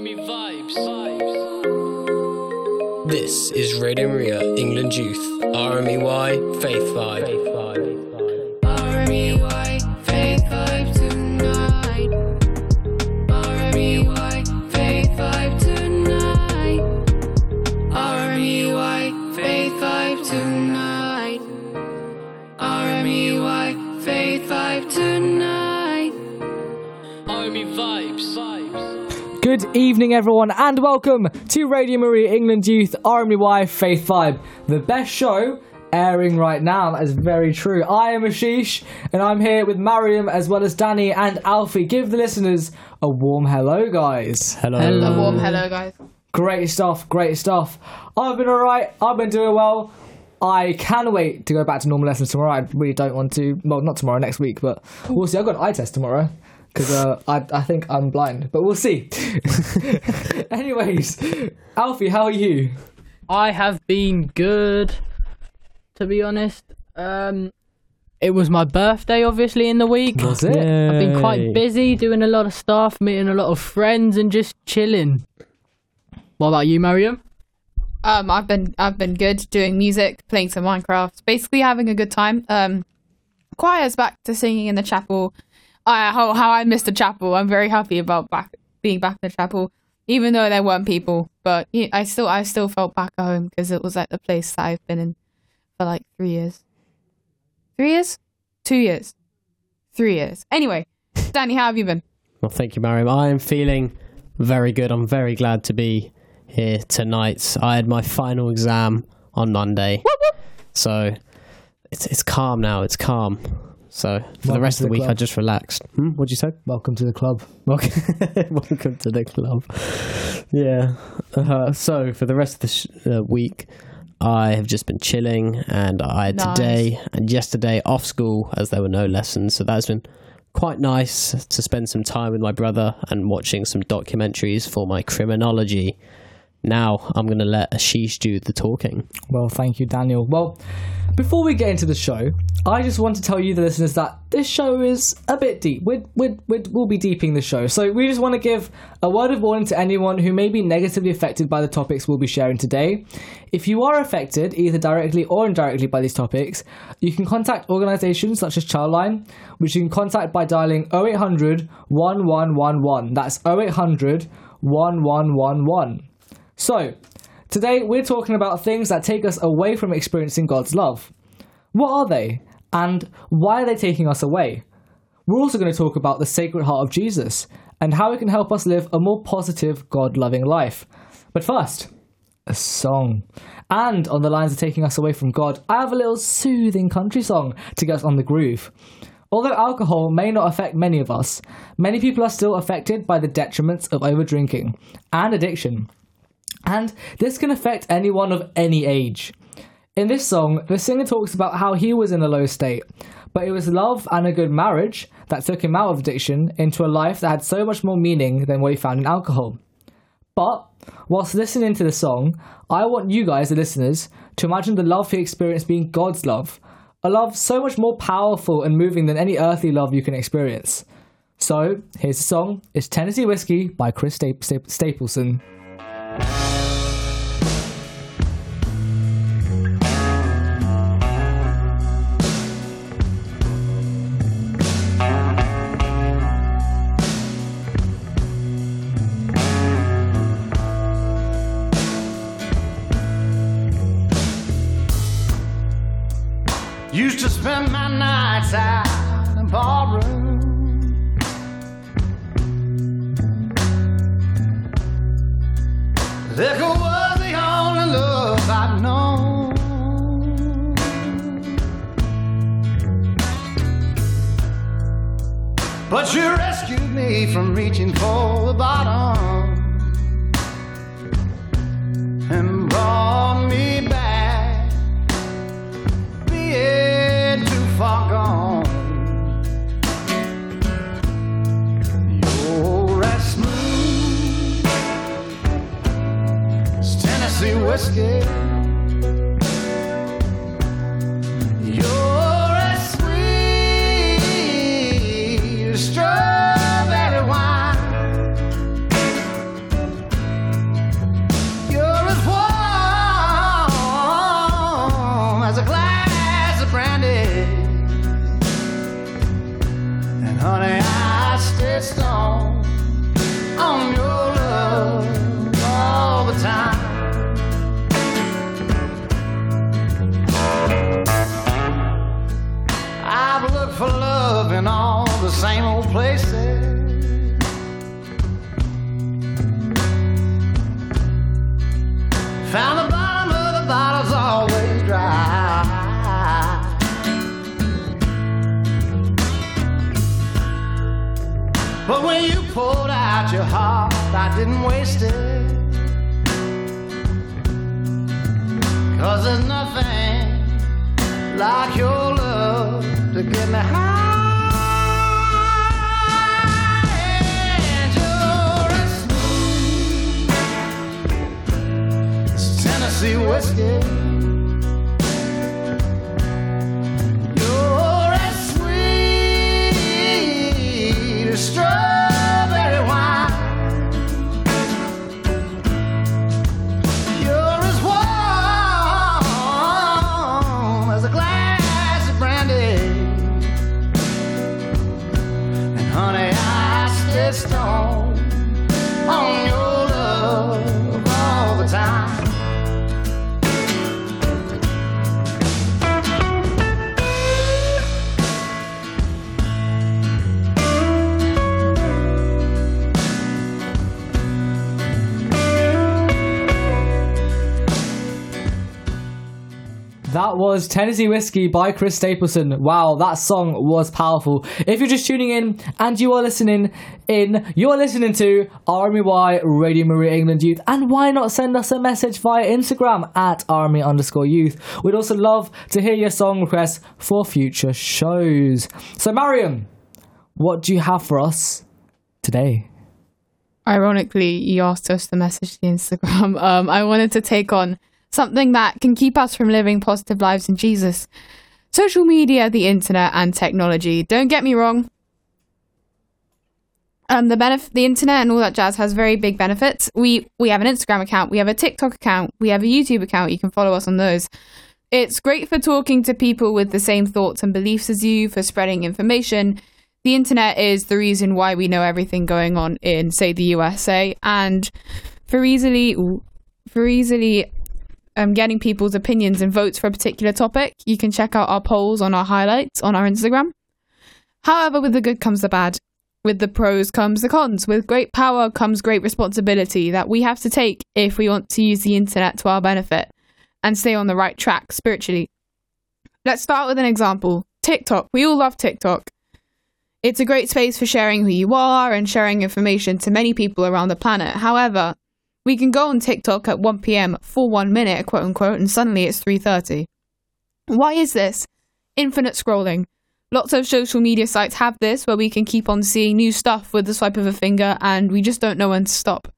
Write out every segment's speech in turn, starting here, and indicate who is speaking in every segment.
Speaker 1: Army vibes. This is Radio Maria, England Youth, RMEY Faith Vibe.
Speaker 2: R-M-E-Y,
Speaker 3: evening, everyone, and welcome to Radio Maria England Youth RMEY Faith Vibe, the best show airing right now. That is very true. I am Ashish, and I'm here with Mariam as well as Danny and Alfie. Give the listeners a warm hello, guys.
Speaker 4: Hello.
Speaker 5: A warm hello, guys.
Speaker 3: Great stuff, great stuff. I've been alright, I've been doing well. I can wait to go back to normal lessons tomorrow. I really don't want to. Well, not tomorrow, next week, but we'll see. I've got an eye test tomorrow because uh, I, I think I'm blind, but we'll see. Anyways, Alfie, how are you?
Speaker 4: I have been good, to be honest. Um, it was my birthday, obviously, in the week.
Speaker 3: Was it?
Speaker 4: I've been quite busy, doing a lot of stuff, meeting a lot of friends, and just chilling. What about you, Mariam?
Speaker 5: Um, I've been I've been good doing music, playing some Minecraft, basically having a good time. Um, choir's back to singing in the chapel. I how how I missed the chapel. I'm very happy about back being back in the chapel, even though there weren't people. But yeah, I still I still felt back at home because it was like the place that I've been in for like three years. Three years, two years, three years. Anyway, Danny, how have you been?
Speaker 6: Well, thank you, Mariam. I am feeling very good. I'm very glad to be here tonight. I had my final exam on Monday, so it's it's calm now. It's calm. So for the rest of the
Speaker 3: the
Speaker 6: week,
Speaker 3: club.
Speaker 6: I just relaxed. Hmm? What'd you say?
Speaker 3: Welcome to the club.
Speaker 6: Welcome, welcome to the club. Yeah. Uh, so for the rest of the sh- uh, week, I have just been chilling, and I had
Speaker 5: Nice.
Speaker 6: today and yesterday off school as there were no lessons. So that's been quite nice to spend some time with my brother and watching some documentaries for my criminology. Now I'm going to let Ashish do the talking.
Speaker 3: Well, thank you, Daniel. Well, before we get into the show, I just want to tell you, the listeners, that this show is a bit deep. We're, we're, we're, we'll be deeping the show. So we just want to give a word of warning to anyone who may be negatively affected by the topics we'll be sharing today. If you are affected, either directly or indirectly by these topics, you can contact organisations such as Childline, which you can contact by dialing 0800 1111. That's 0800 1111. So, today we're talking about things that take us away from experiencing God's love. What are they? And why are they taking us away? We're also going to talk about the Sacred Heart of Jesus and how it can help us live a more positive, God loving life. But first, a song. And on the lines of taking us away from God, I have a little soothing country song to get us on the groove. Although alcohol may not affect many of us, many people are still affected by the detriments of overdrinking and addiction. And this can affect anyone of any age. In this song, the singer talks about how he was in a low state, but it was love and a good marriage that took him out of addiction into a life that had so much more meaning than what he found in alcohol. But whilst listening to the song, I want you guys, the listeners, to imagine the love he experienced being God's love, a love so much more powerful and moving than any earthly love you can experience. So here's the song. It's Tennessee Whiskey by Chris Sta- Sta- Stapleton.
Speaker 7: Places. Found the bottom of the bottle's always dry. But when you poured out your heart, I didn't waste it. Cause there's nothing like your love to get me high. Tennessee whiskey. You're as sweet as strawberry
Speaker 3: That was Tennessee Whiskey by Chris Stapleton. Wow, that song was powerful. If you're just tuning in and you are listening in, you are listening to RMEY Radio Maria England Youth. And why not send us a message via Instagram at RME underscore youth? We'd also love to hear your song requests for future shows. So, Mariam, what do you have for us today?
Speaker 5: Ironically, you asked us to message the Instagram. Um, I wanted to take on something that can keep us from living positive lives in Jesus. Social media, the internet, and technology. Don't get me wrong. Um, the benef- the internet and all that jazz has very big benefits. We we have an Instagram account, we have a TikTok account, we have a YouTube account. You can follow us on those. It's great for talking to people with the same thoughts and beliefs as you, for spreading information. The internet is the reason why we know everything going on in, say, the USA, and for easily for easily um, getting people's opinions and votes for a particular topic, you can check out our polls on our highlights on our Instagram. However, with the good comes the bad. With the pros comes the cons. With great power comes great responsibility that we have to take if we want to use the internet to our benefit and stay on the right track spiritually. Let's start with an example TikTok. We all love TikTok. It's a great space for sharing who you are and sharing information to many people around the planet. However, we can go on TikTok at 1 p.m. for one minute, quote unquote, and suddenly it's 3:30. Why is this? Infinite scrolling. Lots of social media sites have this where we can keep on seeing new stuff with the swipe of a finger and we just don't know when to stop.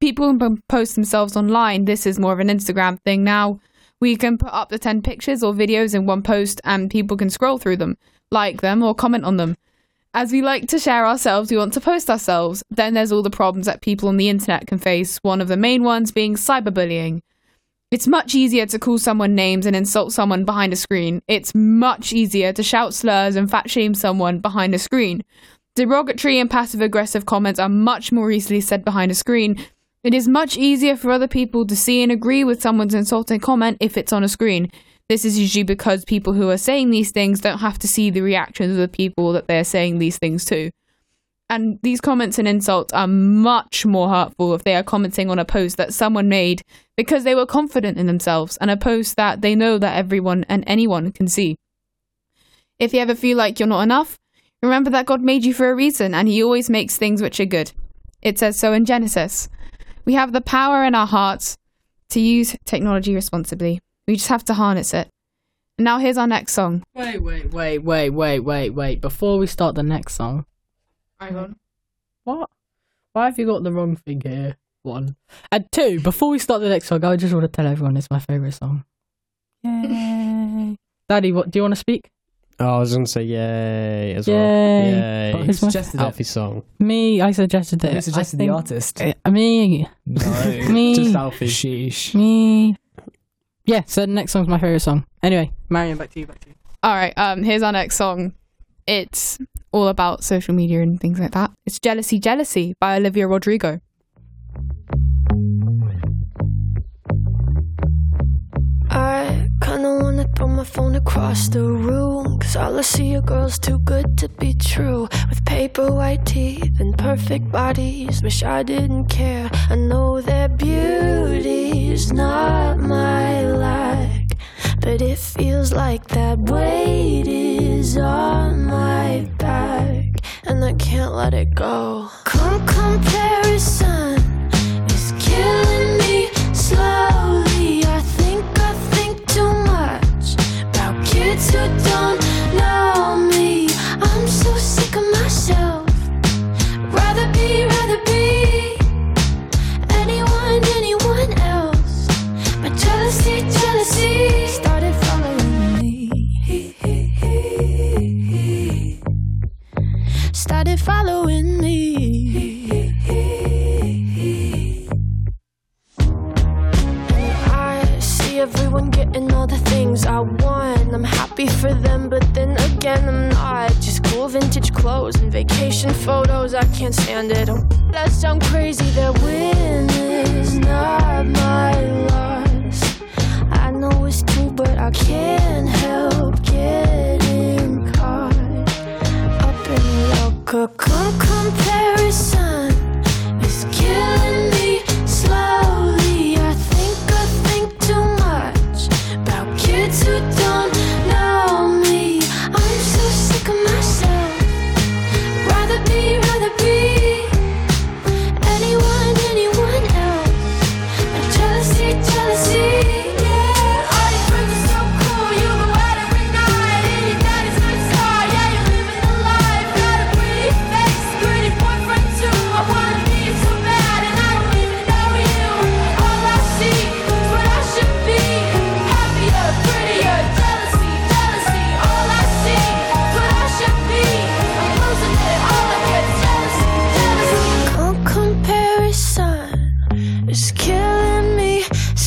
Speaker 5: People can post themselves online. This is more of an Instagram thing now. We can put up the 10 pictures or videos in one post and people can scroll through them, like them, or comment on them. As we like to share ourselves, we want to post ourselves. Then there's all the problems that people on the internet can face, one of the main ones being cyberbullying. It's much easier to call someone names and insult someone behind a screen. It's much easier to shout slurs and fat shame someone behind a screen. Derogatory and passive aggressive comments are much more easily said behind a screen. It is much easier for other people to see and agree with someone's insulting comment if it's on a screen. This is usually because people who are saying these things don't have to see the reactions of the people that they're saying these things to. And these comments and insults are much more hurtful if they are commenting on a post that someone made because they were confident in themselves and a post that they know that everyone and anyone can see. If you ever feel like you're not enough, remember that God made you for a reason and He always makes things which are good. It says so in Genesis. We have the power in our hearts to use technology responsibly. We just have to harness it. And now here's our next song.
Speaker 4: Wait, wait, wait, wait, wait, wait, wait. Before we start the next song,
Speaker 5: Hang on.
Speaker 4: what? Why have you got the wrong thing here? One. And two, before we start the next song, I just want to tell everyone it's my favourite song. Yay. Daddy, what do you want to speak?
Speaker 6: Oh, I was going to say yay as well.
Speaker 4: Yay.
Speaker 6: Yay.
Speaker 3: Who
Speaker 4: It's my-
Speaker 3: suggested it?
Speaker 6: Alfie song.
Speaker 4: Me, I suggested it.
Speaker 3: Who suggested
Speaker 4: I
Speaker 3: the
Speaker 4: think-
Speaker 3: artist?
Speaker 4: Uh, me.
Speaker 3: No.
Speaker 4: Me.
Speaker 6: Just Alfie.
Speaker 3: Sheesh.
Speaker 4: Me. Yeah, so the next song's my favourite song. Anyway, Mariam, back to you, back to you.
Speaker 5: All right, um, here's our next song. It's all about social media and things like that. It's Jealousy Jealousy by Olivia Rodrigo.
Speaker 8: Kinda wanna throw my phone across the room. Cause all I see are girls too good to be true. With paper white teeth and perfect bodies. Wish I didn't care. I know their beauty's not my lack. But it feels like that weight is on my back. And I can't let it go. Com- comparison is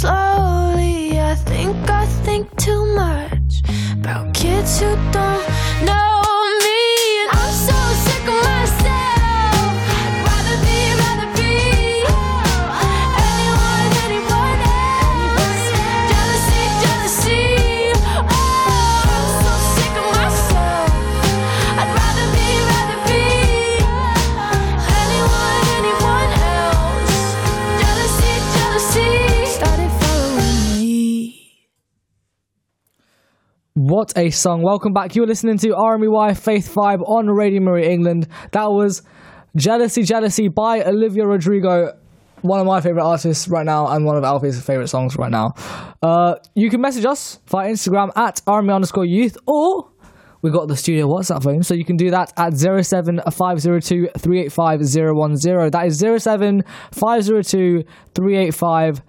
Speaker 8: slowly. I think I think too much about kids who don't know What
Speaker 3: a song. Welcome back. You're listening to RMEY Faith Vibe on Radio Maria England. That was Jealousy Jealousy by Olivia Rodrigo. One of my favorite artists right now and one of Alfie's favorite songs right now. Uh, you can message us via Instagram at RME underscore youth or we've got the studio WhatsApp phone, so you can do that at 07502 385 010. That is 07502 385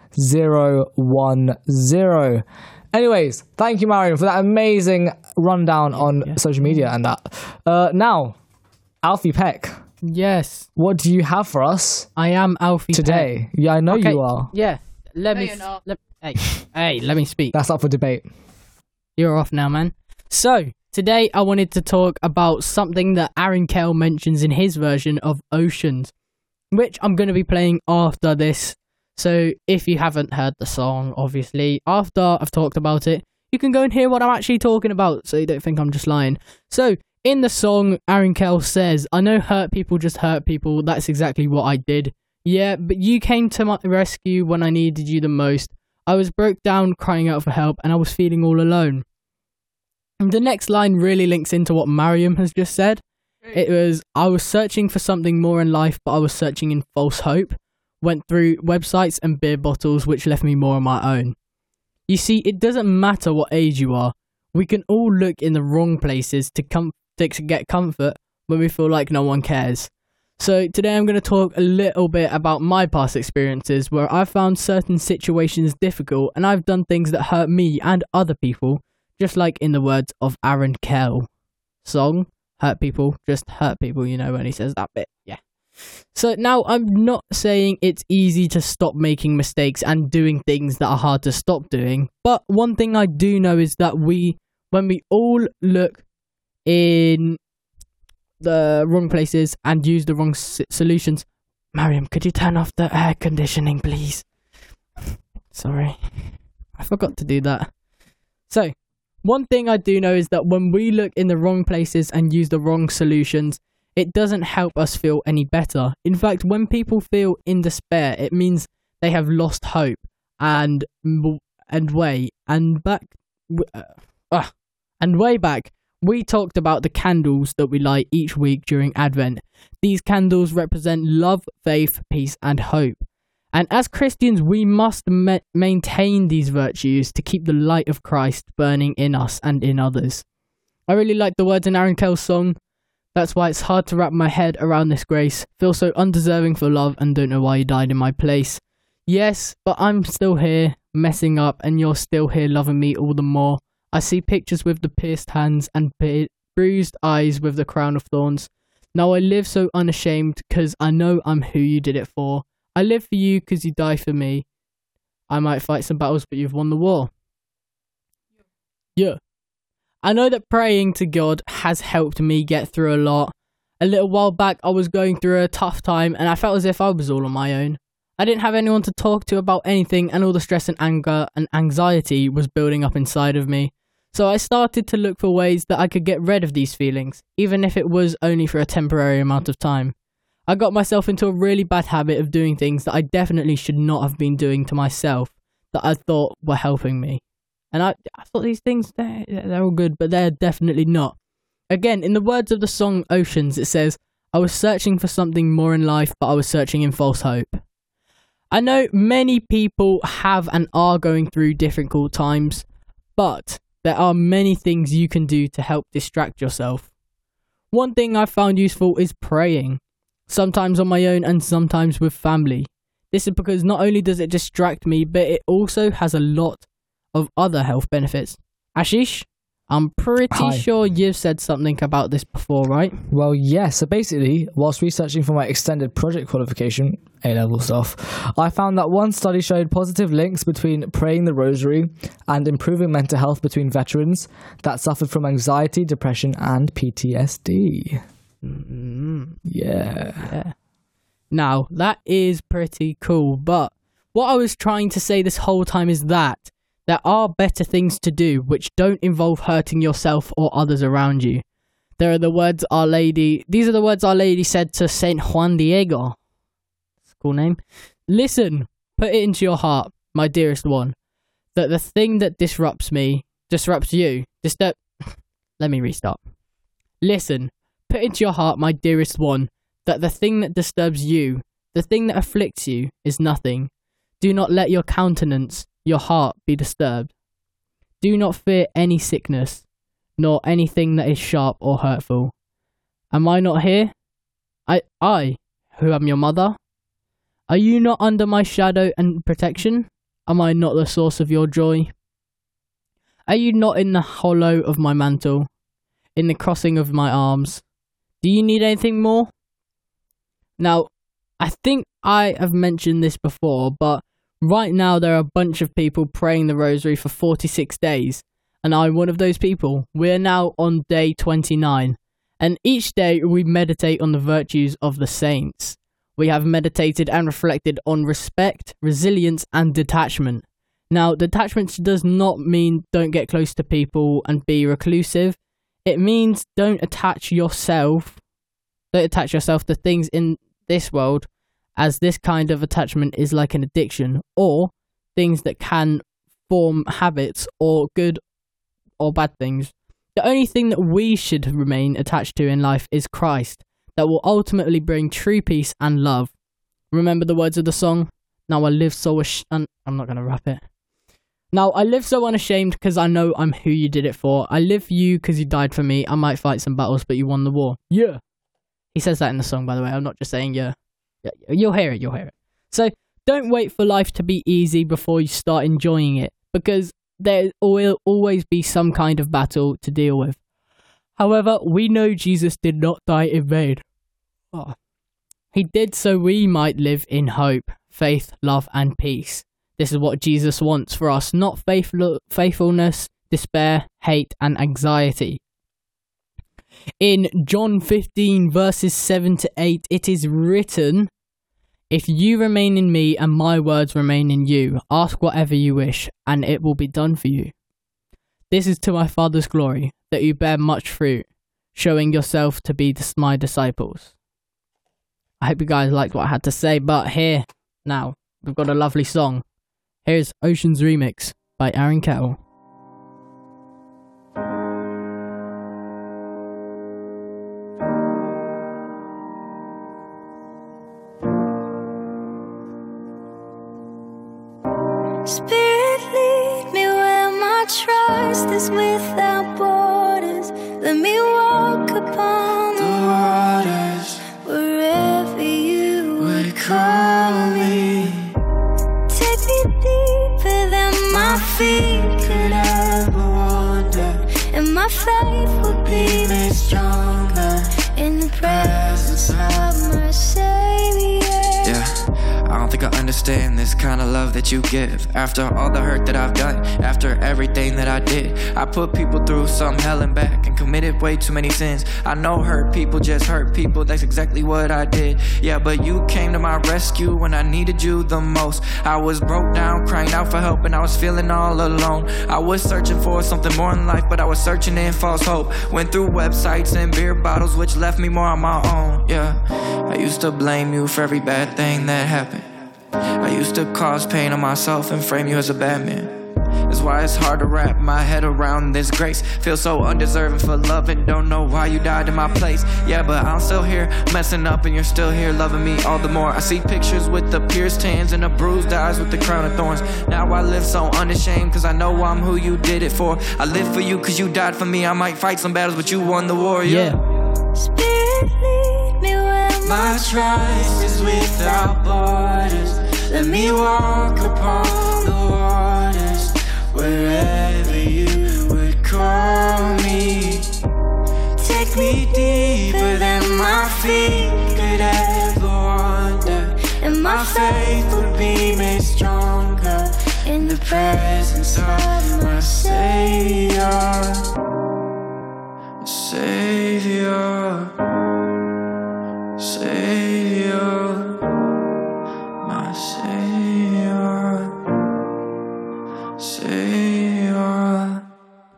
Speaker 3: 010. Anyways, thank you, Mariam, for that amazing rundown on social media and that. Uh, now, Alfie Peck,
Speaker 4: Yes,
Speaker 3: what do you have for us
Speaker 4: I am Alfie Peck.
Speaker 3: today? Yeah, I know
Speaker 4: Okay,
Speaker 3: you are.
Speaker 4: Yeah, let
Speaker 5: No,
Speaker 4: me.
Speaker 5: you're not.
Speaker 4: Let, hey, hey, let me speak.
Speaker 3: That's up for debate.
Speaker 4: You're off now, man. So, today I wanted to talk about something that Aaron Kell mentions in his version of Oceans, which I'm going to be playing after this. So, if you haven't heard the song, obviously, after I've talked about it, you can go and hear what I'm actually talking about so you don't think I'm just lying. So, in the song, Aaron Kell says, I know hurt people just hurt people. That's exactly what I did. Yeah, but you came to my rescue when I needed you the most. I was broke down, crying out for help, and I was feeling all alone. And the next line really links into what Mariam has just said. It was, I was searching for something more in life, but I was searching in false hope. Went through websites and beer bottles, which left me more on my own. You see, it doesn't matter what age you are. We can all look in the wrong places to, com- to get comfort when we feel like no one cares. So, today I'm going to talk a little bit about my past experiences where I've found certain situations difficult and I've done things that hurt me and other people, just like in the words of Aaron Kell. Song, hurt people, just hurt people, you know, when he says that bit. Yeah. So, now I'm not saying it's easy to stop making mistakes and doing things that are hard to stop doing, but one thing I do know is that we, when we all look in the wrong places and use the wrong s- solutions. Mariam, could you turn off the air conditioning, please? Sorry. I forgot to do that. So, One thing I do know is that when we look in the wrong places and use the wrong solutions, it doesn't help us feel any better. In fact, when people feel in despair, it means they have lost hope and and way and back uh, uh, and way back we talked about the candles that we light each week during Advent. These candles represent love, faith, peace, and hope. And as Christians, we must ma- maintain these virtues to keep the light of Christ burning in us and in others. I really like the words in Aaron Kell's song. That's why it's hard to wrap my head around this grace. Feel so undeserving for love and don't know why you died in my place. Yes, but I'm still here, messing up, and you're still here loving me all the more. I see pictures with the pierced hands and bru- bruised eyes with the crown of thorns. Now I live so unashamed because I know I'm who you did it for. I live for you because you die for me. I might fight some battles, but you've won the war. Yeah. I know that praying to God has helped me get through a lot. A little while back, I was going through a tough time and I felt as if I was all on my own. I didn't have anyone to talk to about anything, and all the stress and anger and anxiety was building up inside of me. So I started to look for ways that I could get rid of these feelings, even if it was only for a temporary amount of time. I got myself into a really bad habit of doing things that I definitely should not have been doing to myself that I thought were helping me. And I, I thought these things, they're, they're all good, but they're definitely not. Again, in the words of the song Oceans, it says, I was searching for something more in life, but I was searching in false hope. I know many people have and are going through difficult times, but there are many things you can do to help distract yourself. One thing I've found useful is praying, sometimes on my own and sometimes with family. This is because not only does it distract me, but it also has a lot of other health benefits. Ashish, I'm pretty
Speaker 3: Hi.
Speaker 4: sure you've said something about this before, right?
Speaker 3: Well, yeah. So basically, whilst researching for my extended project qualification, A level stuff, I found that one study showed positive links between praying the rosary and improving mental health between veterans that suffered from anxiety, depression, and PTSD. Mm-hmm. Yeah.
Speaker 4: Now, that is pretty cool, but what I was trying to say this whole time is that there are better things to do which don't involve hurting yourself or others around you. There are the words Our Lady, these are the words Our Lady said to Saint Juan Diego. Cool name. Listen, put it into your heart, my dearest one, that the thing that disrupts me, disrupts you, disturb. Uh, let me restart. Listen, put into your heart, my dearest one, that the thing that disturbs you, the thing that afflicts you, is nothing. Do not let your countenance, your heart, be disturbed. Do not fear any sickness, nor anything that is sharp or hurtful. Am I not here? I, I, who am your mother? Are you not under my shadow and protection? Am I not the source of your joy? Are you not in the hollow of my mantle, in the crossing of my arms? Do you need anything more? Now, I think I have mentioned this before, but right now there are a bunch of people praying the rosary for 46 days, and I'm one of those people. We're now on day 29, and each day we meditate on the virtues of the saints. We have meditated and reflected on respect, resilience, and detachment. Now, detachment does not mean don't get close to people and be reclusive. It means don't attach yourself, don't attach yourself to things in this world, as this kind of attachment is like an addiction, or things that can form habits or good or bad things. The only thing that we should remain attached to in life is Christ, that will ultimately bring true peace and love. Remember the words of the song? Now I live so ash- I'm not going to rap it. Now I live so unashamed because I know I'm who you did it for. I live for you because you died for me. I might fight some battles, but you won the war. Yeah. He says that in the song, by the way. I'm not just saying yeah. You'll hear it. You'll hear it. So don't wait for life to be easy before you start enjoying it, because there will always be some kind of battle to deal with. However, we know Jesus did not die in vain. Oh. He did so we might live in hope, faith, love, and peace. This is what Jesus wants for us, not faithful- faithfulness, despair, hate, and anxiety. In John 15, verses 7 to 8, it is written, If you remain in me and my words remain in you, ask whatever you wish, and it will be done for you. This is to my Father's glory, that you bear much fruit, showing yourself to be my disciples. I hope you guys liked what I had to say, but here, now, we've got a lovely song. Here's Ocean's Remix by Aaron Kettle.
Speaker 9: Spirit, lead me where my trust is without borders. Let me walk upon the waters wherever you would call me. Take me deeper than my feet could ever wander, and my faith will be made stronger in the presence
Speaker 10: think I understand this kind of love that you give. After all the hurt that I've done, after everything that I did, I put people through some hell and back and committed way too many sins. I know hurt people just hurt people, that's exactly what I did. Yeah, but you came to my rescue when I needed you the most. I was broke down, crying out for help, and I was feeling all alone. I was searching for something more in life, but I was searching in false hope. Went through websites and beer bottles, which left me more on my own. Yeah, I used to blame you for every bad thing that happened. I used to cause pain on myself and frame you as a bad man. That's why it's hard to wrap my head around this grace. Feel so undeserving for love and don't know why you died in my place. Yeah, but I'm still here, messing up, and you're still here loving me all the more. I see pictures with the pierced hands and the bruised eyes with the crown of thorns. Now I live so unashamed, cause I know I'm who you did it for. I live for you cause you died for me. I might fight some battles, but you won the war. Yeah.
Speaker 9: Spirit, lead me where
Speaker 10: My trust is without borders. Let me walk upon the waters wherever you would call me. Take me deeper than my feet could ever wander, and my faith would be made stronger in the presence of my Savior. Savior. Savior,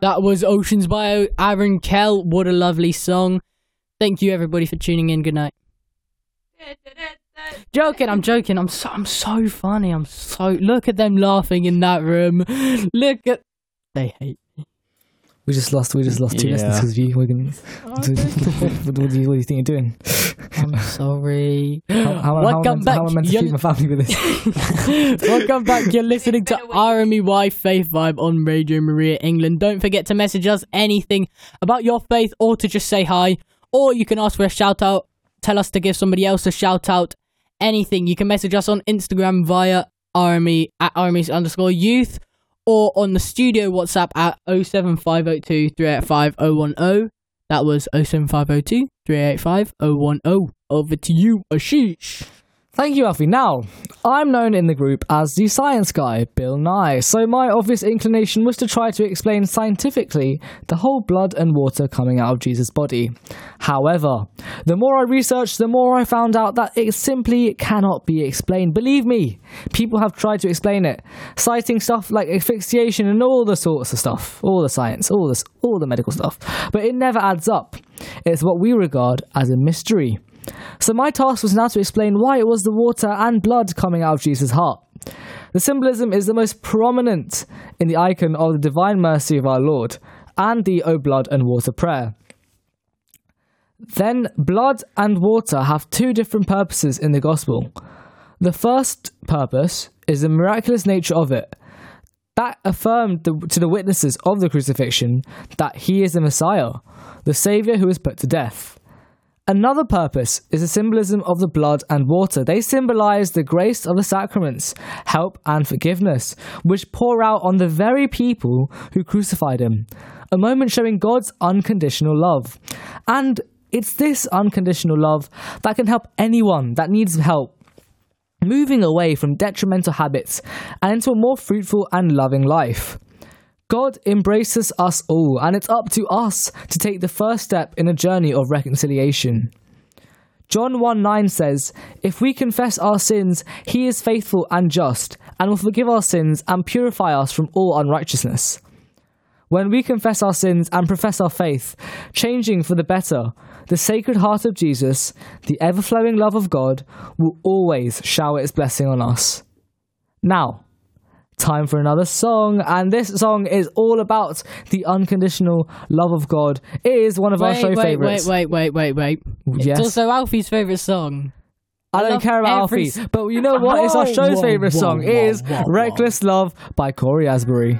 Speaker 4: That was Oceans by Aaron Kell. What a lovely song. Thank you everybody for tuning in. Good night. Joking, I'm joking. I'm so I'm so funny. I'm so look at them laughing in that room. Look at they hate.
Speaker 3: We just lost. We just lost two
Speaker 6: Yeah.
Speaker 3: listeners because you. We're gonna, oh, what, do you, what do you think you're doing?
Speaker 4: I'm sorry.
Speaker 3: How, how, how, I
Speaker 4: Welcome
Speaker 3: meant to- how am I
Speaker 4: back.
Speaker 3: meant to
Speaker 4: You're-
Speaker 3: feed my family with this?
Speaker 4: Welcome back. You're listening to RMEY Faith Vibe on Radio Maria England. Don't forget to message us anything about your faith or to just say hi. Or you can ask for a shout out. Tell us to give somebody else a shout out. Anything. You can message us on Instagram via RME at RME underscore youth or on the studio WhatsApp at 07502 385 010. That was 07502 385 010. Over to you, Ashish.
Speaker 3: Thank you, Alfie. Now, I'm known in the group as the science guy, Bill Nye, so my obvious inclination was to try to explain scientifically the whole blood and water coming out of Jesus' body. However, the more I researched, the more I found out that it simply cannot be explained. Believe me, people have tried to explain it, citing stuff like asphyxiation and all the sorts of stuff, all the science, all this, all the medical stuff, but it never adds up. It's what we regard as a mystery. So my task was now to explain why it was the water and blood coming out of Jesus' heart. The symbolism is the most prominent in the icon of the divine mercy of our Lord and the O blood and water prayer. Then blood and water have two different purposes in the gospel. The first purpose is the miraculous nature of it. That affirmed the, to the witnesses of the crucifixion that he is the Messiah, the Saviour who was put to death. Another purpose is the symbolism of the blood and water. They symbolize the grace of the sacraments, help and forgiveness, which pour out on the very people who crucified him. A moment showing God's unconditional love. And it's this unconditional love that can help anyone that needs help moving away from detrimental habits and into a more fruitful and loving life. God embraces us all, and it's up to us to take the first step in a journey of reconciliation. John 1 9 says, If we confess our sins, he is faithful and just, and will forgive our sins and purify us from all unrighteousness. when we confess our sins and profess our faith, changing for the better, the Sacred Heart of Jesus, the ever flowing love of God, will always shower its blessing on us. Now, time for another song, and this song is all about the unconditional love of God. It is one of our show
Speaker 4: wait,
Speaker 3: favorites.
Speaker 4: wait, wait, wait, wait, wait.
Speaker 3: Yes.
Speaker 4: It's also Alfie's favorite song.
Speaker 3: I don't care about
Speaker 4: every
Speaker 3: Alfie, but you know what? it's our show's
Speaker 4: whoa,
Speaker 3: favorite
Speaker 4: whoa,
Speaker 3: song.
Speaker 4: whoa,
Speaker 3: it is. "Reckless Love" by Cory Asbury.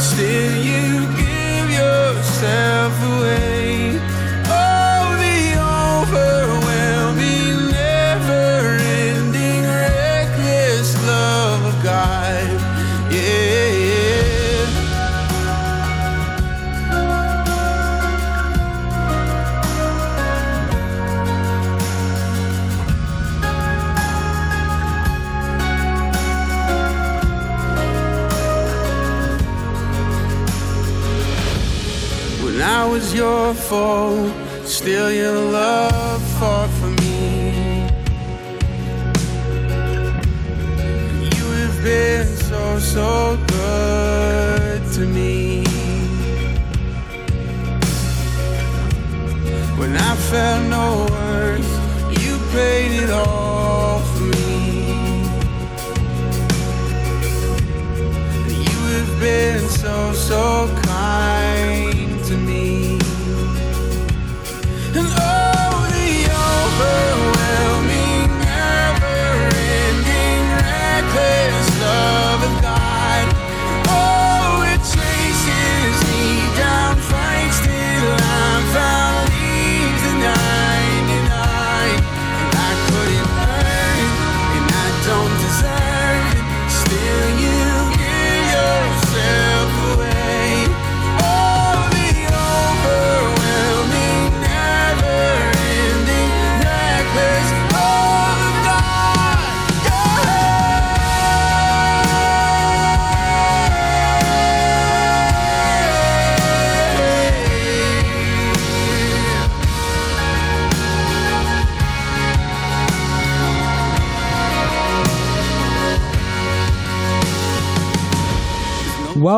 Speaker 11: Yourself foe, still your love fought for me. You have been so, so good to me. When I felt no worth, you paid it all for me. You have been so, so kind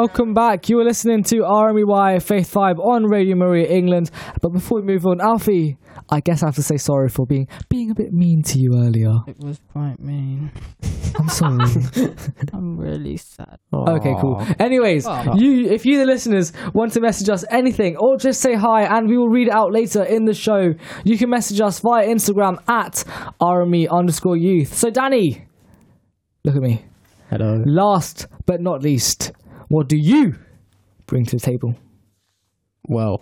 Speaker 3: Welcome back. You are listening to RMEY Faith Vibe on Radio Maria England. But before we move on, Alfie, I guess I have to say sorry for being being a bit mean to you earlier.
Speaker 4: It was quite mean.
Speaker 3: I'm sorry.
Speaker 4: I'm really sad.
Speaker 3: Okay, cool. Anyways,
Speaker 4: Aw.
Speaker 3: you if you the listeners want to message us anything or just say hi and we will read it out later in the show, you can message us via Instagram at RME underscore youth. So Danny, look at me.
Speaker 6: Hello.
Speaker 3: Last but not least, what do you bring to the table?
Speaker 6: Well,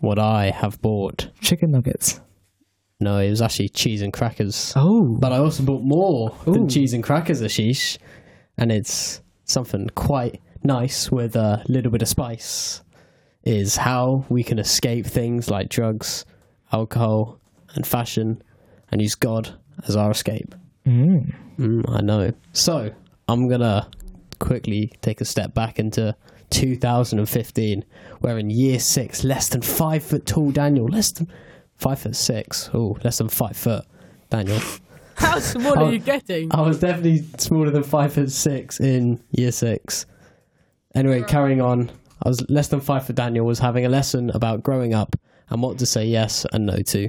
Speaker 6: what I have bought.
Speaker 3: Chicken nuggets.
Speaker 6: No, it was actually cheese and crackers.
Speaker 3: Oh.
Speaker 6: But I also bought more
Speaker 3: Ooh.
Speaker 6: than cheese and crackers, Ashish. And it's something quite nice with a little bit of spice. Is how we can escape things like drugs, alcohol, and fashion, and use God as our escape.
Speaker 3: Mm.
Speaker 6: Mm, I know. So, I'm gonna quickly take a step back into 2015, where in year six, less than five foot tall Daniel, less than five foot six, oh, less than five foot Daniel,
Speaker 4: How small are you getting?
Speaker 6: I was definitely smaller than five foot six in year six. Anyway, carrying on. I was less than five for Daniel. Was having a lesson about growing up and what to say yes and no to.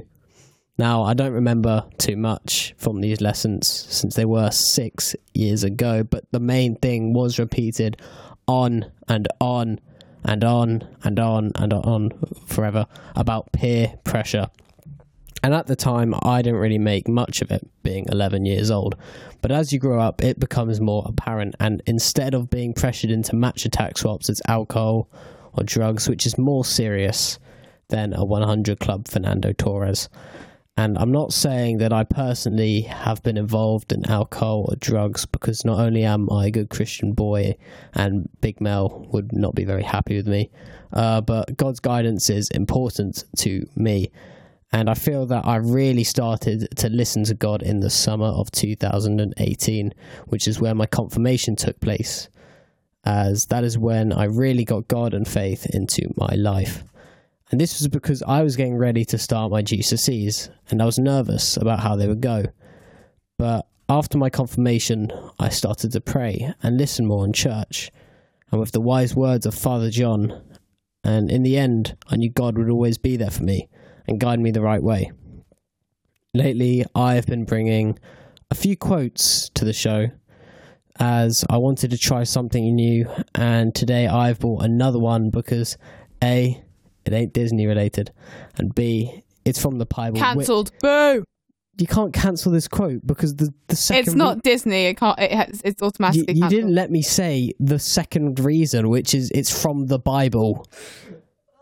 Speaker 6: Now I don't remember too much from these lessons since they were six years ago, but the main thing was repeated on and on and on and on and on forever about peer pressure. And at the time, I didn't really make much of it, being 11 years old. But as you grow up, it becomes more apparent. And instead of being pressured into Match Attax swaps, it's alcohol or drugs, which is more serious than a 100 club Fernando Torres. And I'm not saying that I personally have been involved in alcohol or drugs because not only am I a good Christian boy and Big Mel would not be very happy with me, uh, but God's guidance is important to me. And I feel that I really started to listen to God in the summer of 2018, which is where my confirmation took place, as that is when I really got God and faith into my life. And this was because I was getting ready to start my GCSEs, and I was nervous about how they would go. But after my confirmation, I started to pray and listen more in church, and with the wise words of Father John, and in the end, I knew God would always be there for me and guide me the right way. Lately, I have been bringing a few quotes to the show as I wanted to try something new, and today I've bought another one because A, it ain't Disney related, and B, it's from the Bible.
Speaker 5: Cancelled. Boo.
Speaker 6: You can't cancel this quote because the, the second
Speaker 5: It's not Disney. It can't. It has, it's automatically
Speaker 6: you
Speaker 5: cancelled.
Speaker 6: didn't let me say the second reason, which is it's from the Bible.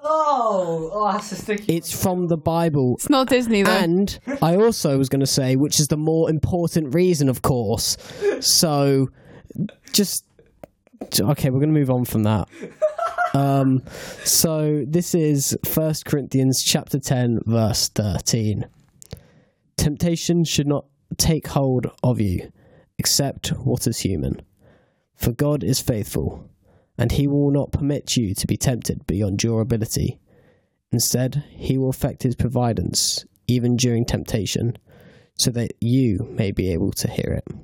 Speaker 3: Oh, oh, that's a sticky.
Speaker 6: It's from the Bible.
Speaker 5: It's not Disney though.
Speaker 6: And I also was going to say, which is the more important reason, of course. So, just okay, we're going to move on from that. Um, so this is First Corinthians chapter ten, verse thirteen. Temptation should not take hold of you, except what is human. For God is faithful, and He will not permit you to be tempted beyond your ability. Instead, he will effect his providence even during temptation, so that you may be able to hear it.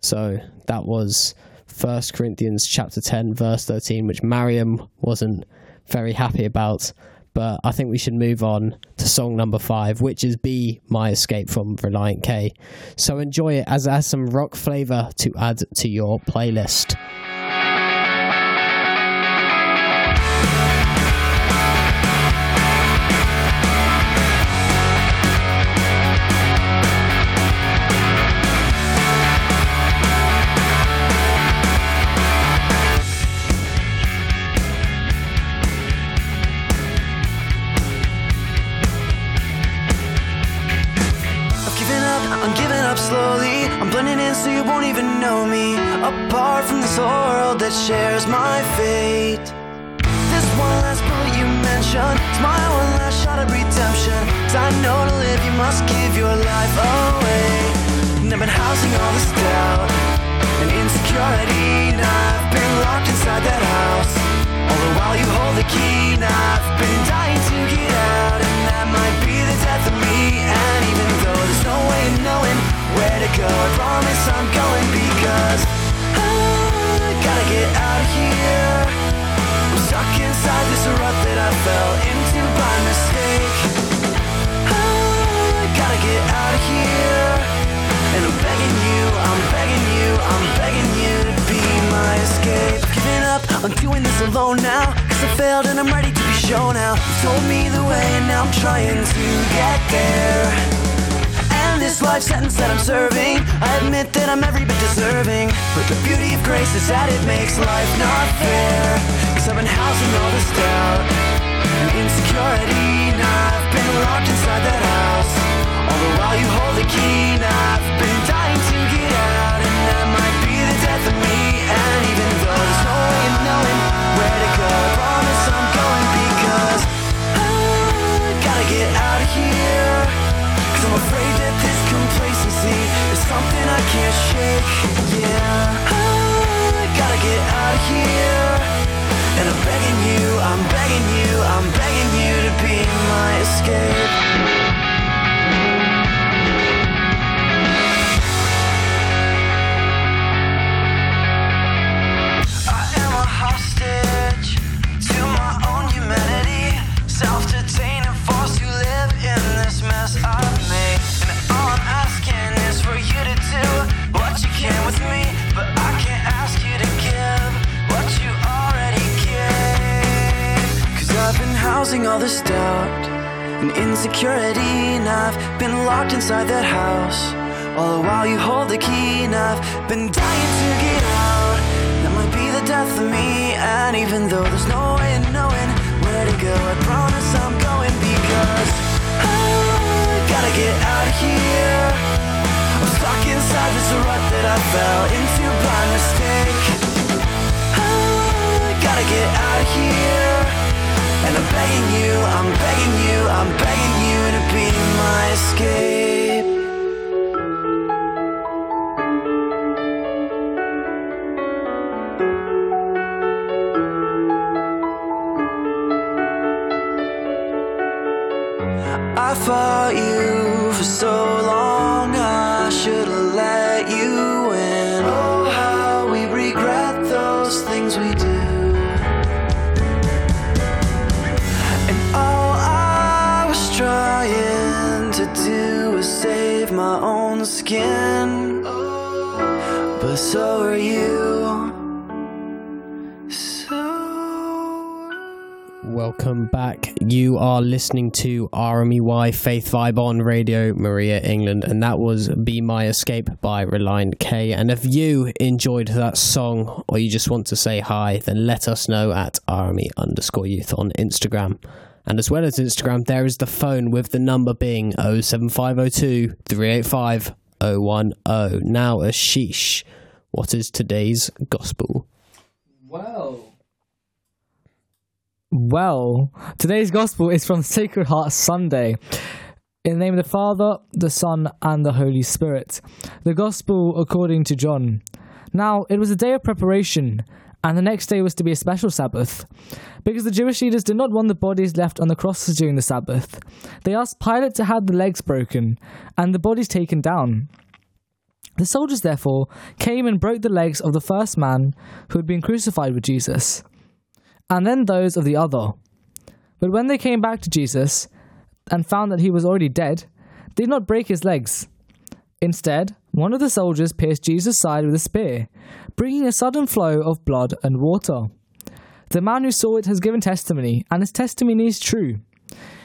Speaker 6: So that was 1 Corinthians chapter 10 verse 13 which Mariam wasn't very happy about, but I think we should move on to song number 5 which is Be My Escape from Relient K. So enjoy it as it has some rock flavor to add to your playlist.
Speaker 12: Even know me. Apart from this world that shares my fate. This one last bullet you mentioned. It's my one last shot at redemption. Cause I know to live, you must give your life away. And I've been housing all this doubt and insecurity. And I've been locked inside that house. All the while you hold the key. I've been dying to get out. And that might be the death of me. And even though there's no way of knowing where to go, I promise I'm going because I gotta get out of here. I'm stuck inside this rut that I fell into by mistake. I gotta get out of here. And I'm begging you, I'm begging you, I'm begging you to be my escape. I'm doing this alone now. Cause I failed and I'm ready to be shown out. You told me the way and now I'm trying to get there. And this life sentence that I'm serving, I admit that I'm every bit deserving. But the beauty of grace is that it makes life not fair. Cause I've been housing all this doubt and insecurity. And I've been locked inside that house. All the while you hold the key. And I've been dying get out of here. Cause I'm afraid that this complacency is something I can't shake. Yeah, I gotta get out of here. And I'm begging you, I'm begging you, I'm begging you to be my escape. And insecurity. And I've been locked inside that house. All the while you hold the key, and I've been dying to get out. That might be the death of me. And even though there's no way of knowing where to go, I promise I'm going because I gotta get out of here. I'm stuck inside this rut that I fell into by mistake. I gotta get out of here. And I'm begging you, I'm begging you, I'm begging you to be my escape. I fought you
Speaker 6: Welcome back. You are listening to RMEY Faith Vibe on Radio Maria England, and that was Be My Escape by Relient K. And if you enjoyed that song or you just want to say hi, then let us know at RME underscore youth on Instagram. And as well as Instagram, there is the phone with the number being 07502 385 010. Now, Ashish, what is today's gospel?
Speaker 3: Well. Well, today's gospel is from Sacred Heart Sunday. In the name of the Father, the Son, and the Holy Spirit. The gospel according to John. Now, it was a day of preparation, and the next day was to be a special Sabbath. Because the Jewish leaders did not want the bodies left on the crosses during the Sabbath, they asked Pilate to have the legs broken and the bodies taken down. The soldiers, therefore, came and broke the legs of the first man who had been crucified with Jesus and then those of the other. But when they came back to Jesus and found that he was already dead, they did not break his legs. Instead, one of the soldiers pierced Jesus' side with a spear, bringing a sudden flow of blood and water. The man who saw it has given testimony, and his testimony is true.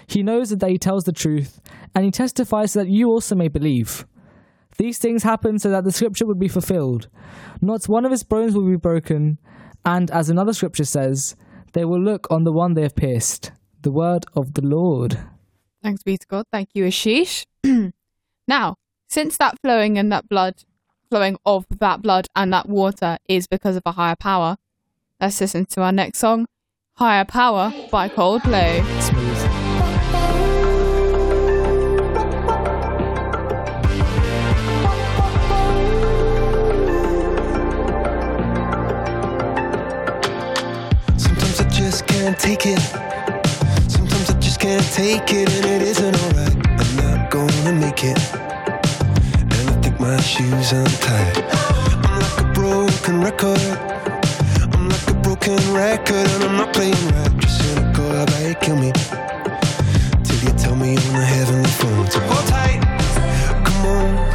Speaker 3: He knows that he tells the truth, and he testifies so that you also may believe. These things happened so that the scripture would be fulfilled. Not one of his bones will be broken, and as another scripture says, they will look on the one they have pierced. The word of the Lord.
Speaker 5: Thanks be to God. Thank you, Ashish. now, since that flowing and that blood, flowing of that blood and that water is because of a higher power, let's listen to our next song, Higher Power by Coldplay.
Speaker 13: Can't take it. Sometimes I just can't take it, and it isn't alright. I'm not gonna make it. And I think my shoes untied. I'm like a broken record. I'm like a broken record, and I'm not playing right. Just cynical, about you kill me? Till you tell me on the heavenly phone to hold tight. Come on,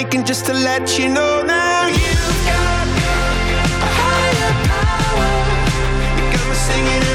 Speaker 14: Shaking just to let you know now you've got a higher power. You got me singing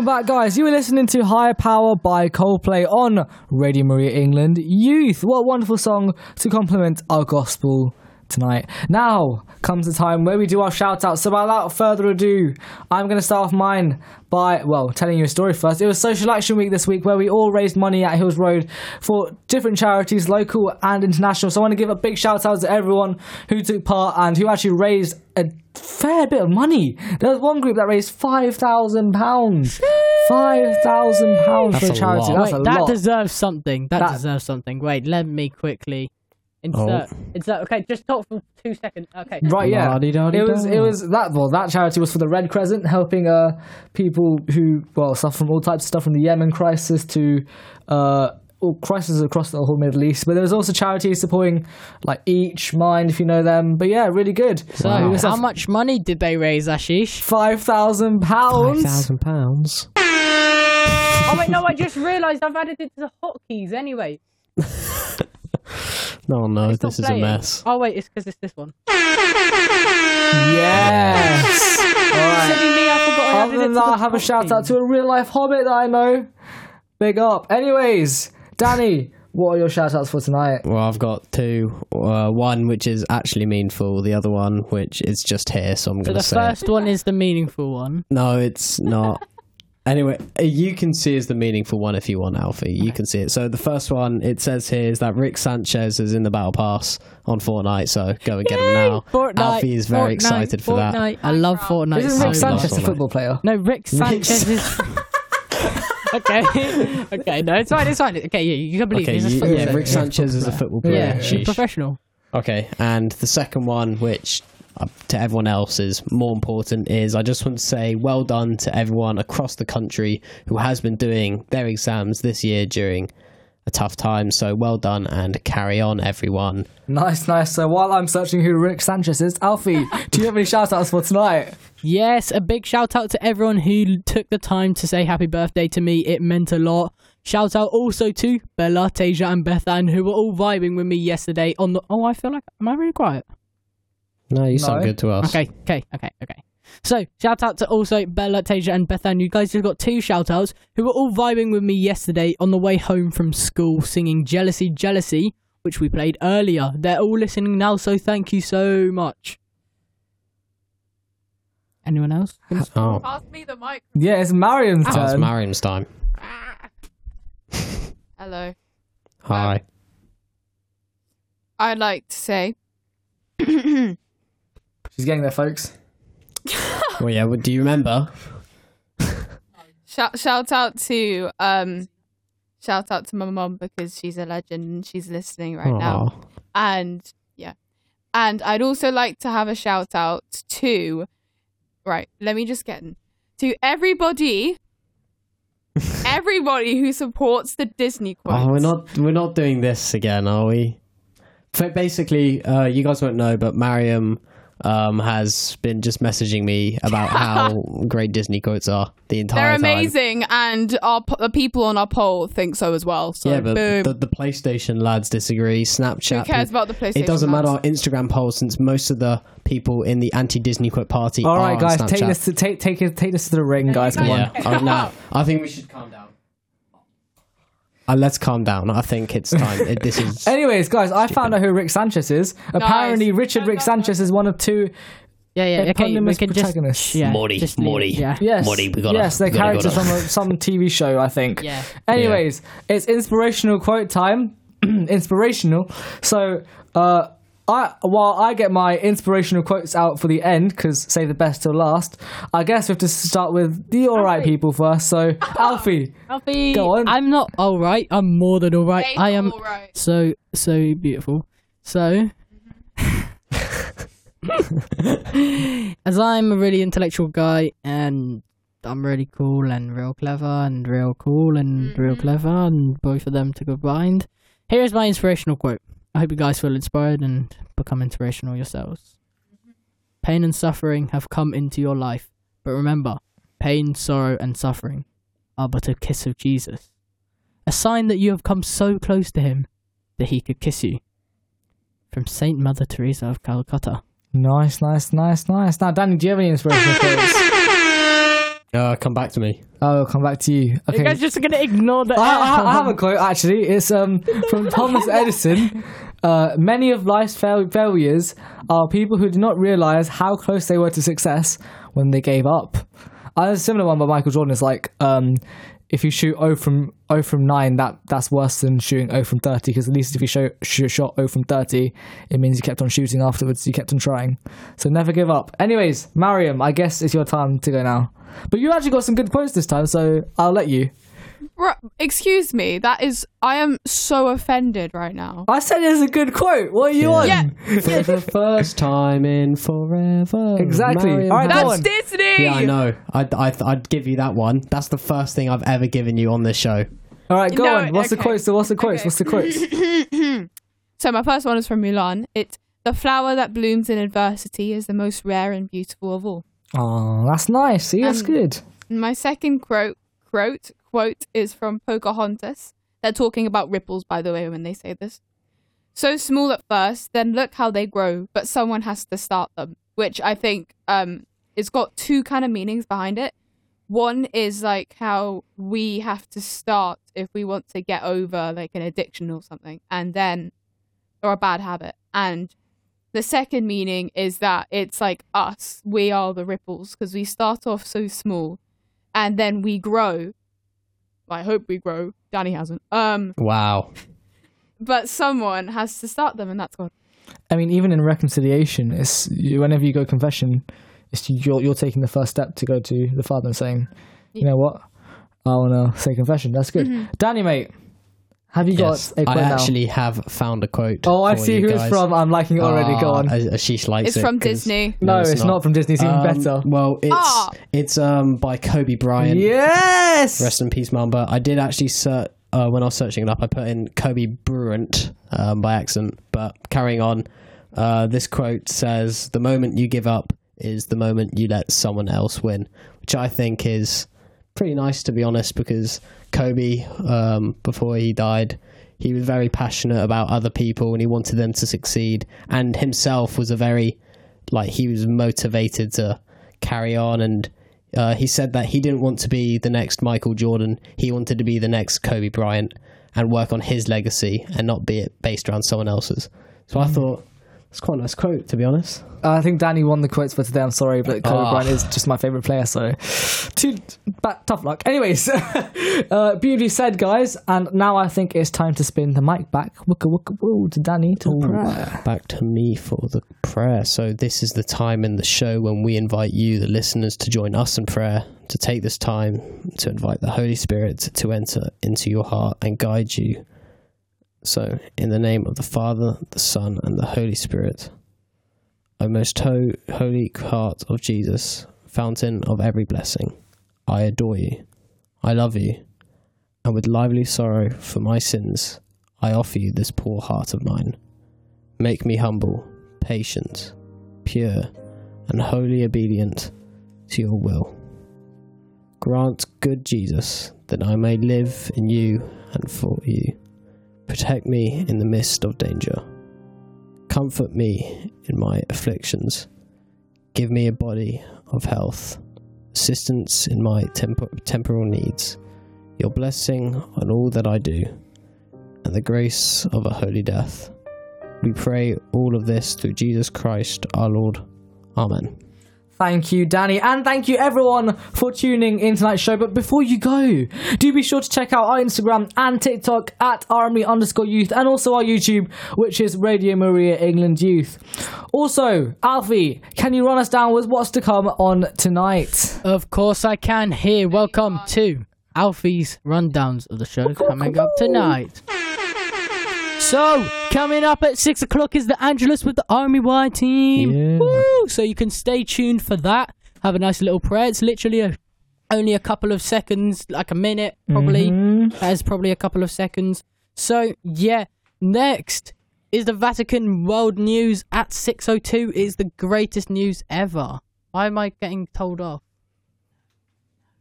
Speaker 3: Welcome back, guys. You were listening to Higher Power by Coldplay on Radio Maria England Youth. What a wonderful song to complement our gospel tonight. Now comes the time where we do our shout outs. So, without further ado, I'm going to start off mine by, well, telling you a story first. It was Social Action Week this week where we all raised money at Hills Road for different charities, local and international. So, I want to give a big shout out to everyone who took part and who actually raised a fair bit of money. There was one group that raised five thousand pounds. Five thousand pounds for a charity.
Speaker 6: lot.
Speaker 3: That's
Speaker 4: Wait,
Speaker 3: a
Speaker 4: that
Speaker 3: lot.
Speaker 4: deserves something. That,
Speaker 3: That-
Speaker 4: deserves something. Wait, let me quickly insert. Insert. Okay, just talk for two seconds. Okay.
Speaker 3: Right, yeah.
Speaker 6: La-di-da-di-da.
Speaker 3: It was it was that well that charity was for the Red Crescent, helping uh people who well suffer from all types of stuff from the Yemen crisis to uh all crises across the whole Middle East. But there was also charities supporting like Each Mind, if you know them. But yeah, really good.
Speaker 4: So, how much money did they raise, Ashish?
Speaker 3: Five thousand pounds.
Speaker 6: Five thousand pounds.
Speaker 4: oh wait, no, I just realised I've added it to the hotkeys anyway.
Speaker 6: No, no,
Speaker 4: It's
Speaker 6: this is a mess.
Speaker 4: Oh wait, it's because it's this one.
Speaker 3: Yes.
Speaker 4: Silly me, I
Speaker 3: Other than that, I have a shout out to a real life hobbit that I know. Big up. Anyways, Danny, what are your shout outs for tonight?
Speaker 6: Well, I've got two. Uh, one which is actually meaningful. The other one which is just here, so I'm
Speaker 4: So
Speaker 6: going to say.
Speaker 4: The first one is the meaningful one.
Speaker 6: No, it's not. Anyway, uh, you can see is the meaningful one if you want, Alfie. You can see it. So the first one it says here is that Rick Sanchez is in the battle pass on Fortnite. So go and get him now.
Speaker 4: Fortnite.
Speaker 6: Alfie is very
Speaker 4: Fortnite,
Speaker 6: excited for that.
Speaker 4: Fortnite. I love Fortnite.
Speaker 3: Isn't
Speaker 4: so
Speaker 3: Rick Sanchez
Speaker 6: last
Speaker 3: a football player?
Speaker 4: No, Rick Sanchez is. okay, okay, no, it's fine, it's fine. Okay, yeah, you can believe
Speaker 6: Okay,
Speaker 4: he's
Speaker 6: you- yeah. Rick Sanchez is a football player.
Speaker 4: Yeah, he's
Speaker 6: Sheesh.
Speaker 4: professional.
Speaker 6: Okay, and the second one, which to everyone else is more important, is I just want to say well done to everyone across the country who has been doing their exams this year during a tough time. So well done and carry on, everyone.
Speaker 3: Nice, nice. So while I'm searching who Rick Sanchez is, Alfie, do you have any shout outs for tonight?
Speaker 4: Yes, a big shout out to everyone who took the time to say happy birthday to me. It meant a lot. Shout out also to Bella, Tasia, and Bethan, who were all vibing with me yesterday on the. Oh, I feel like. Am I really quiet?
Speaker 6: No, you sound
Speaker 3: No.
Speaker 6: good to us.
Speaker 4: Okay, okay, okay, okay. So, shout out to also Bella, Tasia, and Bethan. You guys just got two shout outs who were all vibing with me yesterday on the way home from school singing Jealousy, Jealousy, which we played earlier. They're all listening now, so thank you so much. Anyone else?
Speaker 6: Oh,
Speaker 5: Pass me the mic.
Speaker 3: Yeah, it's Mariam's oh,
Speaker 6: that was
Speaker 3: turn.
Speaker 6: Mariam's time.
Speaker 5: Hello.
Speaker 6: Hi.
Speaker 5: Um, I'd like to say
Speaker 3: She's getting there, folks.
Speaker 6: well, yeah. Well, do you remember?
Speaker 5: shout shout out to um shout out to my mom because she's a legend and she's listening right now. And yeah. And I'd also like to have a shout out to right, let me just get in. To everybody everybody who supports the Disney quotes.
Speaker 6: Oh, we're not we're not doing this again, are we? So basically, uh, you guys won't know, but Mariam um, has been just messaging me about how great Disney quotes are the entire time.
Speaker 5: They're
Speaker 6: time.
Speaker 5: amazing, and our po- the people on our poll think so as well. So
Speaker 6: yeah, but
Speaker 5: boom.
Speaker 6: the, the PlayStation lads disagree. Snapchat.
Speaker 5: Who cares about the PlayStation?
Speaker 6: It doesn't matter our Instagram poll since most of the people in the anti-Disney quote party
Speaker 3: All
Speaker 6: are
Speaker 3: right, guys,
Speaker 6: Snapchat.
Speaker 3: take this to take take take this to the ring, guys. Come
Speaker 6: yeah,
Speaker 3: on.
Speaker 6: oh, no, I think we should calm down. Uh, let's calm down. I think it's time. It, this is
Speaker 3: Anyways, guys, I found out who Rick Sanchez is. Apparently, Richard Rick Sanchez is one of two.
Speaker 4: Yeah, yeah, okay, we
Speaker 3: eponymous
Speaker 4: can just.
Speaker 3: protagonists.
Speaker 4: Yeah,
Speaker 6: Morty,
Speaker 4: just leave
Speaker 6: Morty.
Speaker 4: Yeah.
Speaker 3: Yes,
Speaker 6: Morty, we gotta-
Speaker 3: yes, they're characters from a, some TV show, I think.
Speaker 4: Yeah.
Speaker 3: Anyways, it's inspirational quote time. inspirational. So, uh, I while I get my inspirational quotes out for the end because save the best till last. I guess we have to start with the all right people first. So, Alfie,
Speaker 4: Alfie,
Speaker 3: Go on.
Speaker 4: I'm not all right. I'm more than all right.
Speaker 5: Hey,
Speaker 4: I am
Speaker 5: all right.
Speaker 4: so so beautiful. So, as I'm a really intellectual guy and I'm really cool and real clever and real cool and real mm-hmm. clever and both of them to combined. Here is my inspirational quote. I hope you guys feel inspired and become inspirational yourselves. Pain and suffering have come into your life, but remember, pain, sorrow, and suffering are but a kiss of Jesus. A sign that you have come so close to him that he could kiss you. From Saint Mother Teresa of Calcutta.
Speaker 3: nice, nice, nice, nice. Now, Danny, do you have any inspirational quotes?
Speaker 6: Uh, come back to me.
Speaker 3: Oh, I'll come back to you. Okay.
Speaker 4: You guys just gonna ignore that.
Speaker 3: I, I, I have a quote actually. It's um from Thomas Edison. Uh, many of life's fail- failures are people who did not realize how close they were to success when they gave up. Uh, there's a similar one by Michael Jordan. It's like um, if you shoot 0 from 0 from 9, that that's worse than shooting 0 from 30 because at least if you show, shoot shot 0 from 30, it means you kept on shooting afterwards. You kept on trying. So never give up. Anyways, Mariam, I guess it's your time to go now. But you actually got some good quotes this time, so I'll let you.
Speaker 5: Bru- excuse me. That is. I am so offended right now.
Speaker 3: I said it's a good quote. What are you on?
Speaker 5: Yeah.
Speaker 6: For the first time in forever.
Speaker 3: Exactly.
Speaker 6: Mariam
Speaker 3: All right,
Speaker 6: has-
Speaker 5: That's. Disney.
Speaker 6: Yeah, I know. I'd, I'd, I'd give you that one. That's the first thing I've ever given you on this show.
Speaker 3: All right, go
Speaker 5: No,
Speaker 3: on. What's the quote? So what's the quote?
Speaker 5: Okay.
Speaker 3: What's the quote?
Speaker 5: So my first one is from Mulan. It's the flower that blooms in adversity is the most rare and beautiful of all.
Speaker 3: Oh, that's nice. See, that's
Speaker 5: Um,
Speaker 3: good.
Speaker 5: My second quote quote quote is from Pocahontas. They're talking about ripples, by the way, when they say this. So small at first, then look how they grow, but someone has to start them. Which I think um it's got two kind of meanings behind it. One is like how we have to start if we want to get over like an addiction or something, and then or a bad habit. And the second meaning is that it's like us, we are the ripples because we start off so small and then we grow. I hope we grow. Danny hasn't. Um,
Speaker 6: Wow.
Speaker 5: but someone has to start them, and that's God.
Speaker 3: I mean, even in reconciliation, it's you, whenever you go confession, it's you're you're taking the first step to go to the Father and saying, you know what, I want to say confession. That's good.
Speaker 5: Mm-hmm.
Speaker 3: Danny, mate, have you
Speaker 6: Yes,
Speaker 3: got a quote
Speaker 6: I
Speaker 3: now?
Speaker 6: actually have found a quote.
Speaker 3: Oh, I
Speaker 6: for
Speaker 3: see
Speaker 6: you
Speaker 3: who it's from. I'm liking it already. Go
Speaker 6: Ah,
Speaker 3: on.
Speaker 6: Ashish likes
Speaker 5: It's
Speaker 6: it
Speaker 5: from
Speaker 6: 'cause-
Speaker 5: Disney.
Speaker 3: no, it's, not. from Disney. It's even
Speaker 6: Um,
Speaker 3: better.
Speaker 6: Well, it's
Speaker 5: Ah.
Speaker 6: it's um by Kobe Bryant.
Speaker 3: Yes.
Speaker 6: Rest in peace, Mamba. I did actually search uh, when I was searching it up. I put in Kobe Bryant um, by accident. But carrying on, uh, this quote says, "The moment you give up is the moment you let someone else win," which I think is pretty nice to be honest. Because Kobe, um, before he died, he was very passionate about other people and he wanted them to succeed, and himself was a very like he was motivated to carry on and uh, he said that he didn't want to be the next Michael Jordan. He wanted to be the next Kobe Bryant and work on his legacy and not be it based around someone else's. So I thought it's quite a nice quote, to be honest.
Speaker 3: I think Danny won the quotes for today. I'm sorry, but Kobe
Speaker 6: Ah.
Speaker 3: Bryant is just my favorite player. So, too but tough luck. Anyways, uh, beautifully said, guys. And now I think it's time to spin the mic back. Wooka wooka woo to Danny to the prayer.
Speaker 6: Back to me for the prayer. So this is the time in the show when we invite you, the listeners, to join us in prayer. To take this time to invite the Holy Spirit to enter into your heart and guide you. So, in the name of the Father, the Son, and the Holy Spirit. O most ho- holy heart of Jesus, fountain of every blessing, I adore you. I love you. And with lively sorrow for my sins, I offer you this poor heart of mine. Make me humble, patient, pure, and wholly obedient to your will. Grant, good Jesus, that I may live in you and for you. Protect me in the midst of danger. Comfort me in my afflictions. Give me a body of health, assistance in my tempor- temporal needs, your blessing on all that I do, and the grace of a holy death. We pray all of this through Jesus Christ our Lord. Amen.
Speaker 3: Thank you, Danny, and thank you everyone for tuning in tonight's show. But before you go, do be sure to check out our Instagram and TikTok at RME underscore youth and also our YouTube, which is Radio Maria England Youth. Also, Alfie, can you run us down with what's to come on tonight?
Speaker 4: Of course I can. Here, welcome to Alfie's rundowns of the shows coming up tonight. So, coming up at six o'clock is the Angelus with the Army Y team.
Speaker 3: Yeah.
Speaker 4: Woo! So you can stay tuned for that. Have a nice little prayer. It's literally a, only a couple of seconds, like a minute probably. Mm-hmm. That's probably a couple of seconds. So yeah, next is the Vatican World News at six o two. Is the greatest news ever. Why am I getting told off?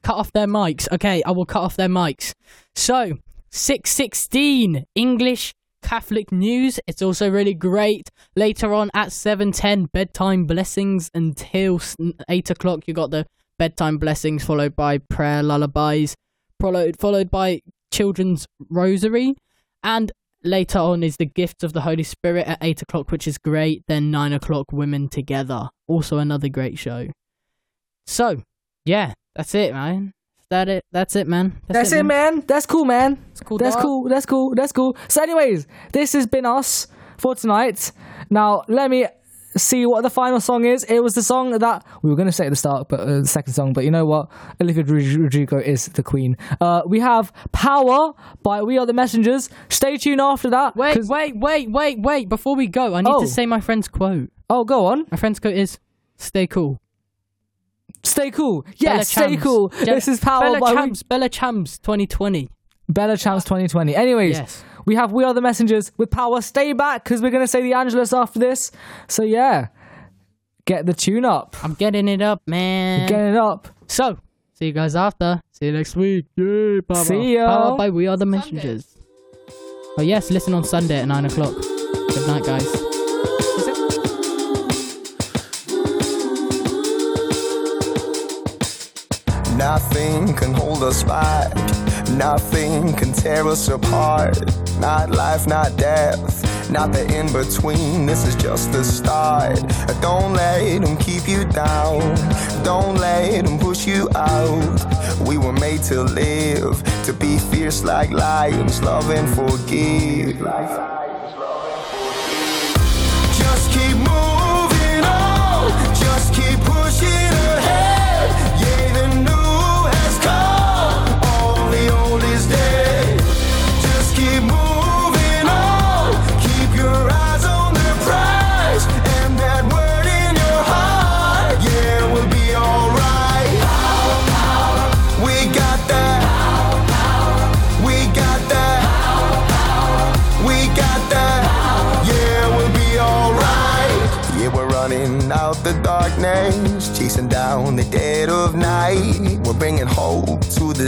Speaker 4: cut off their mics. Okay, I will cut off their mics. So, 616 English Catholic News. It's also really great. Later on at 710 bedtime blessings until 8 o'clock you got the bedtime blessings followed by prayer lullabies followed followed by children's rosary and later on is the gifts of the Holy Spirit at 8 o'clock which is great. Then 9 o'clock women together. Also another great show. So, yeah, that's it, man. That it? That's it, man.
Speaker 3: That's it, man. That's cool, man.
Speaker 4: cool,
Speaker 3: That's
Speaker 4: dog.
Speaker 3: cool. That's cool. That's cool. So, anyways, this has been us for tonight. Now, let me see what the final song is. It was the song that we were going to say at the start, but uh, the second song. But you know what? Olivia Rodri- Rodrigo is the queen. Uh, we have "Power" by We Are the Messengers. Stay tuned after that.
Speaker 4: Wait,
Speaker 3: 'cause-
Speaker 4: wait, wait, wait, wait. Before we go, I need
Speaker 3: Oh.
Speaker 4: to say my friend's quote.
Speaker 3: Oh, go on.
Speaker 4: My friend's quote is "Stay cool."
Speaker 3: Stay cool.
Speaker 4: Bella
Speaker 3: Yes, stay
Speaker 4: Chams.
Speaker 3: cool.
Speaker 4: Je-
Speaker 3: this is "Power"
Speaker 4: Bella
Speaker 3: by We-
Speaker 4: Chams. Bella Champs 2020.
Speaker 3: Bella Champs 2020. Anyways,
Speaker 4: Yes.
Speaker 3: we have We Are the Messengers with Power. Stay back because we're going to say the Angelus after this. So, yeah, get the tune up.
Speaker 4: I'm getting it up, man.
Speaker 3: Get it up.
Speaker 4: So, see you guys after. See you next week. Yay, power.
Speaker 3: See ya.
Speaker 4: Powered by We Are the Messengers. Oh yes, listen on Sunday at nine o'clock. Good night, guys.
Speaker 14: Nothing can hold us back. Nothing can tear us apart. Not life, not death, not the in between. This is just the start. Don't let them keep you down. Don't let them push you out. We were made to live, to be fierce like lions, love and forgive.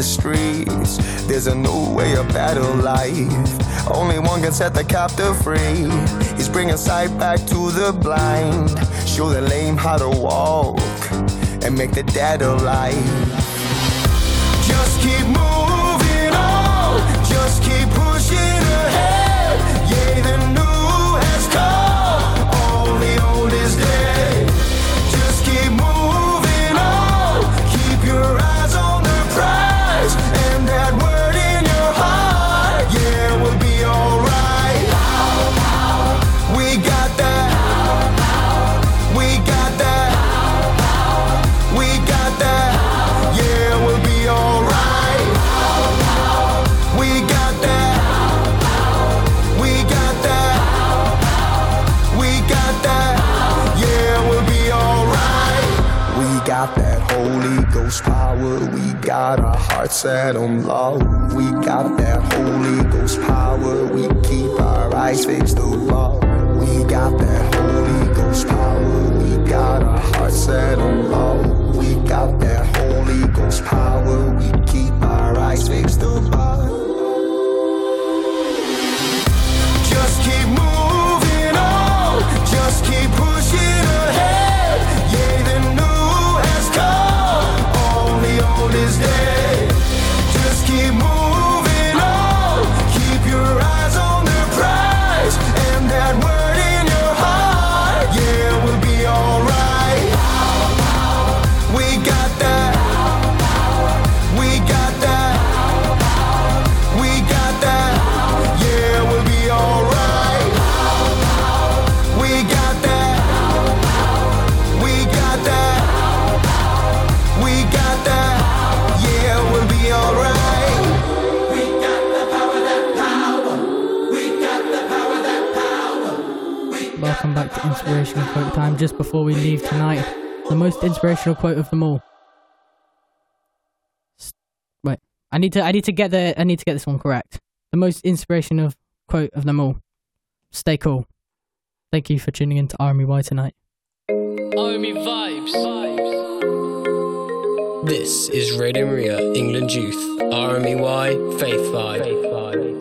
Speaker 14: The streets. There's a new way, of battle life. Only one can set the captive free. He's bringing sight back to the blind, show the lame how to walk, and make the dead alive. Just keep moving set on love. We got that Holy Ghost power. We keep our eyes fixed above. We got that Holy Ghost power. We got our hearts set on love. We got that Holy Ghost power.
Speaker 4: Inspirational quote time just before we leave tonight. The most inspirational quote of them all. Wait, I need to I need to get the I need to get this one correct. The most inspirational quote of them all. Stay cool. Thank you for tuning in to RMY tonight.
Speaker 6: Army vibes. This is Radio Maria England Youth RMEY Faith Vibe.
Speaker 5: R-M-E-Y,